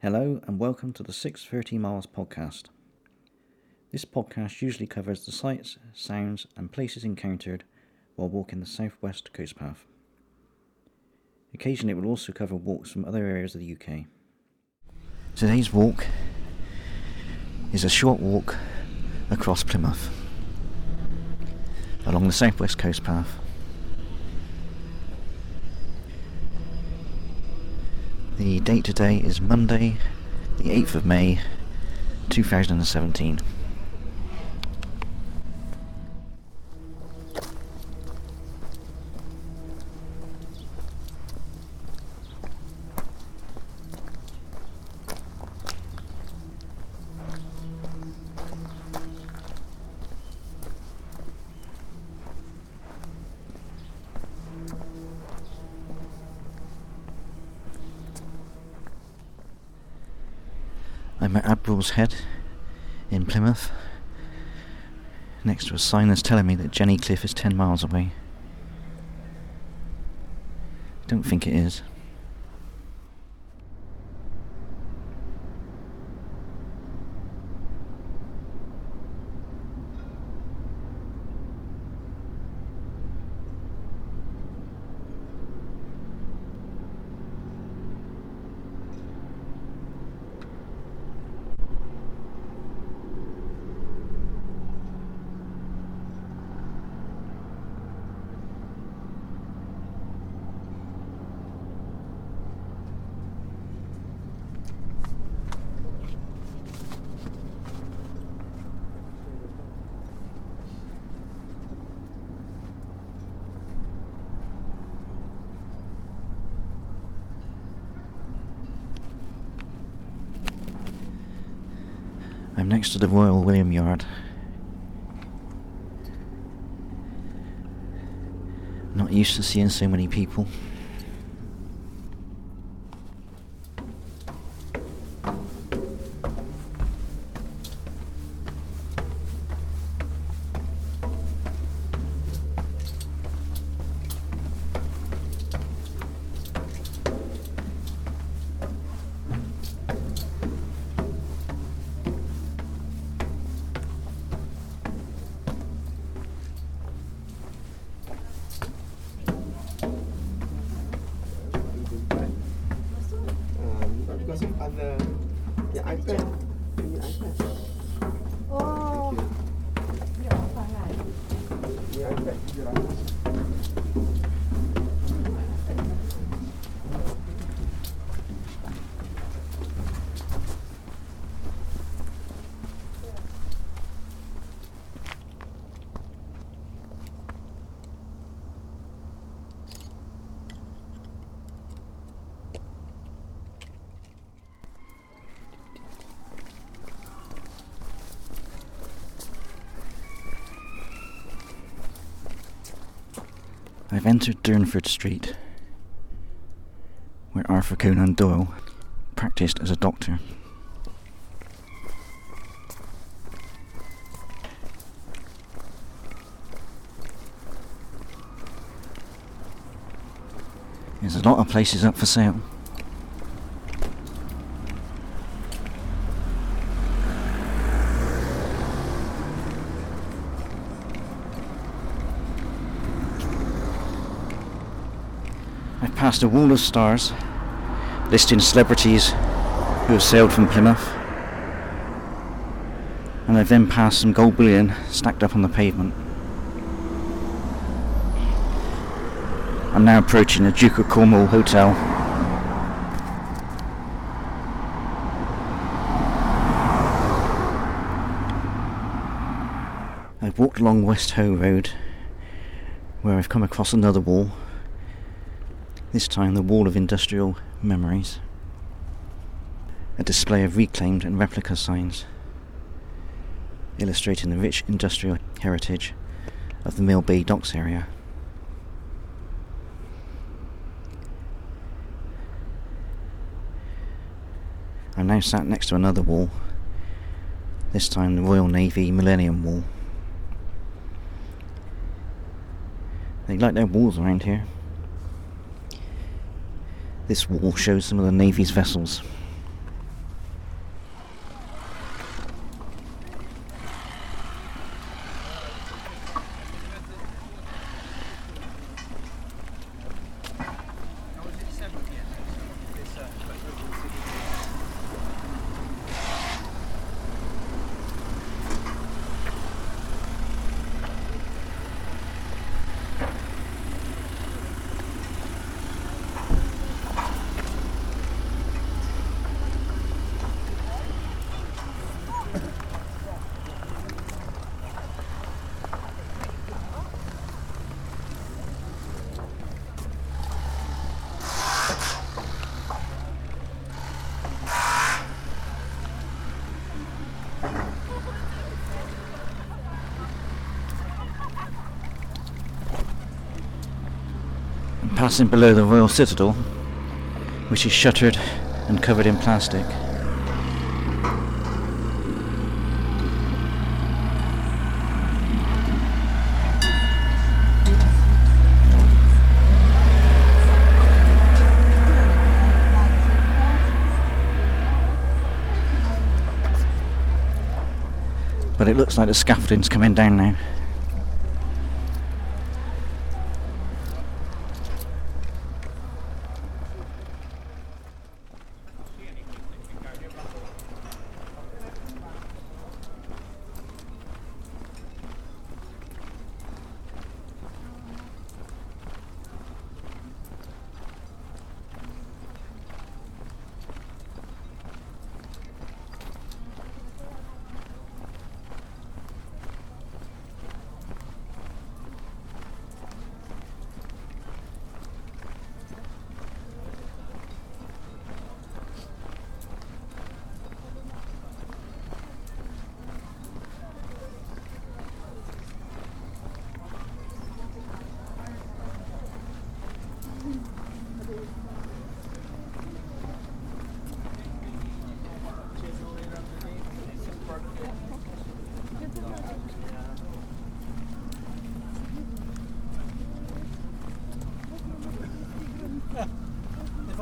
Hello and welcome to the 630 Miles podcast. This podcast usually covers the sights, sounds, and places encountered while walking the southwest coast path. Occasionally, it will also cover walks from other areas of the UK. Today's walk is a short walk across Plymouth along the southwest coast path. The date today is Monday, the 8th of May, 2017. I'm at Admiral's Hard in Plymouth, next to a sign that's telling me that Jenny Cliff is 10 miles away. Don't think it is. Next to the Royal William Yard. Not used to seeing so many people. Because of the iPad, the iPad, Oh, ya iPad ratus. I've entered Durnford Street, where Arthur Conan Doyle practiced as a doctor. There's a lot of places up for sale. I've a wall of stars listing celebrities who have sailed from Plymouth. And I've then passed some gold bullion stacked up on the pavement. I'm now approaching the Duke of Cornwall Hotel. I've walked along West Hoe Road where I've come across another wall this time the Wall of Industrial Memories. A display of reclaimed and replica signs, illustrating the rich industrial heritage of the Millbay Docks area. I'm now sat next to another wall, this time the Royal Navy Millennium Wall. They like their walls around here. This wall shows some of the Navy's vessels. Passing below the Royal Citadel, which is shuttered and covered in plastic. But it looks like the scaffolding's coming down now.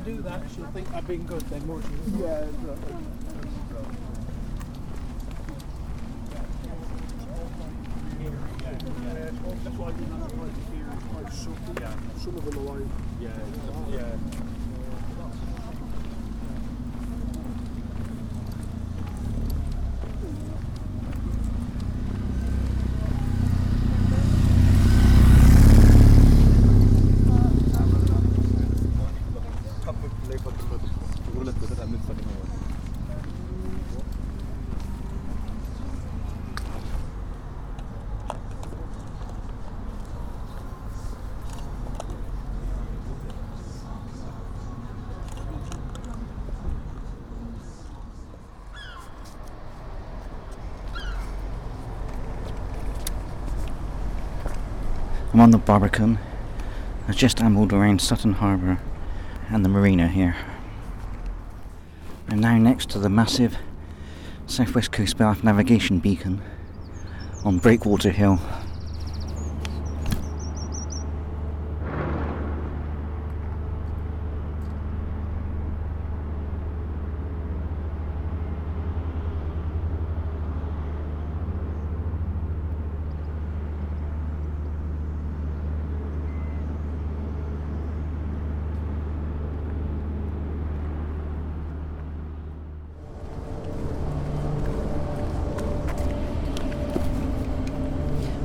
I do that, she'll think I've been good then, won't she? Yeah, exactly. That's why I do not like to hear like some, some of them are like, yeah, yeah. I'm on the Barbican. I've just ambled around Sutton Harbour and the marina here. I'm now next to the massive Southwest Coast Path navigation beacon on Breakwater Hill.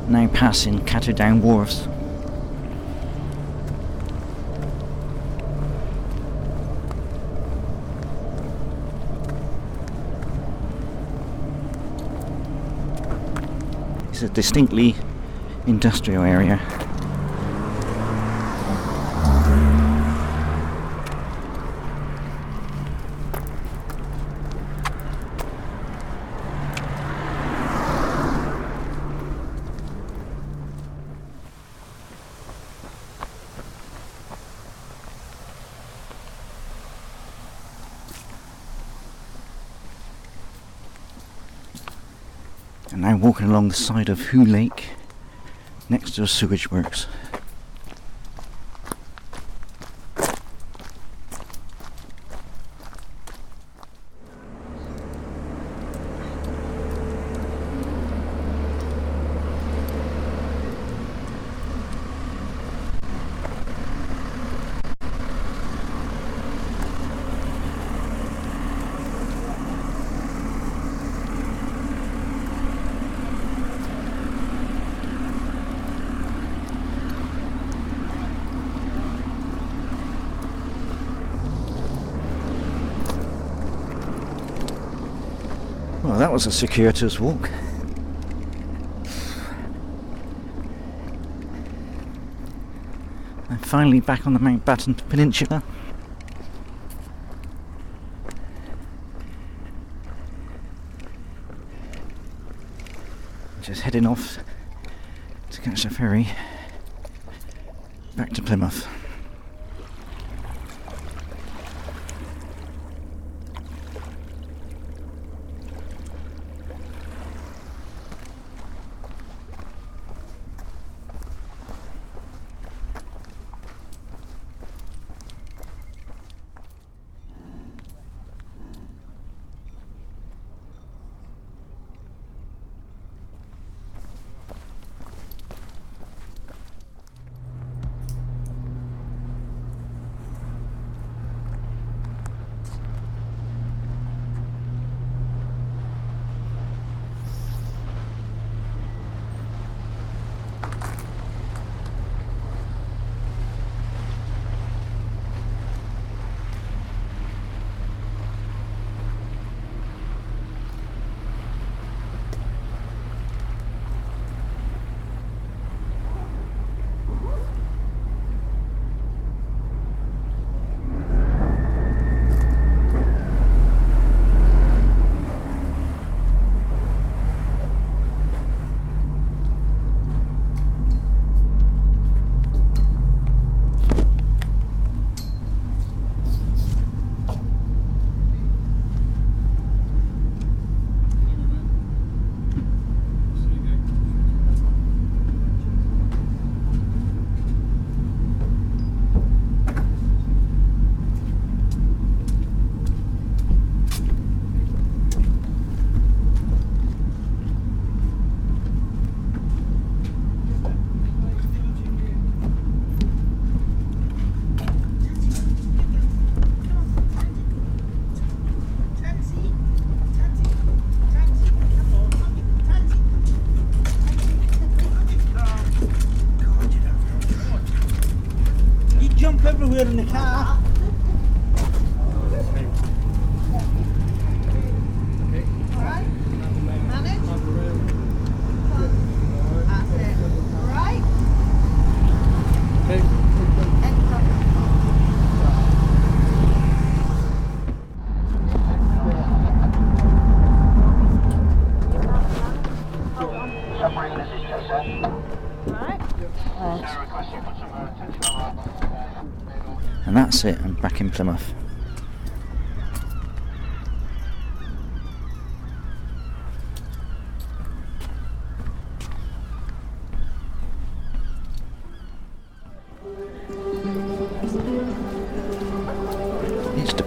Now passing Cattedown Wharves. It's a distinctly industrial area. And now walking along the side of Hooe Lake next to a sewage works. Was a circuitous walk. I'm finally back on the Mountbatten Peninsula. Just heading off to catch a ferry back to Plymouth.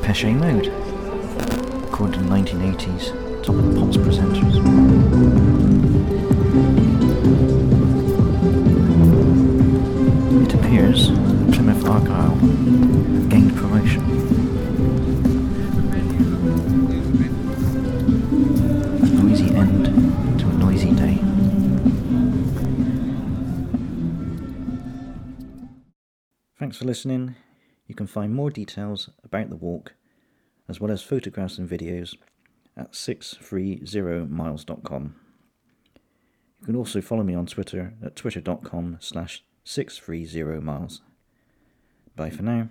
Depeche Mode, recorded in the 1980s, top of the Pops presenters. It appears Plymouth Argyle gained promotion. A noisy end to a noisy day. Thanks for listening. You can find more details about the walk, as well as photographs and videos, at 630miles.com. You can also follow me on Twitter at twitter.com slash 630miles. Bye for now.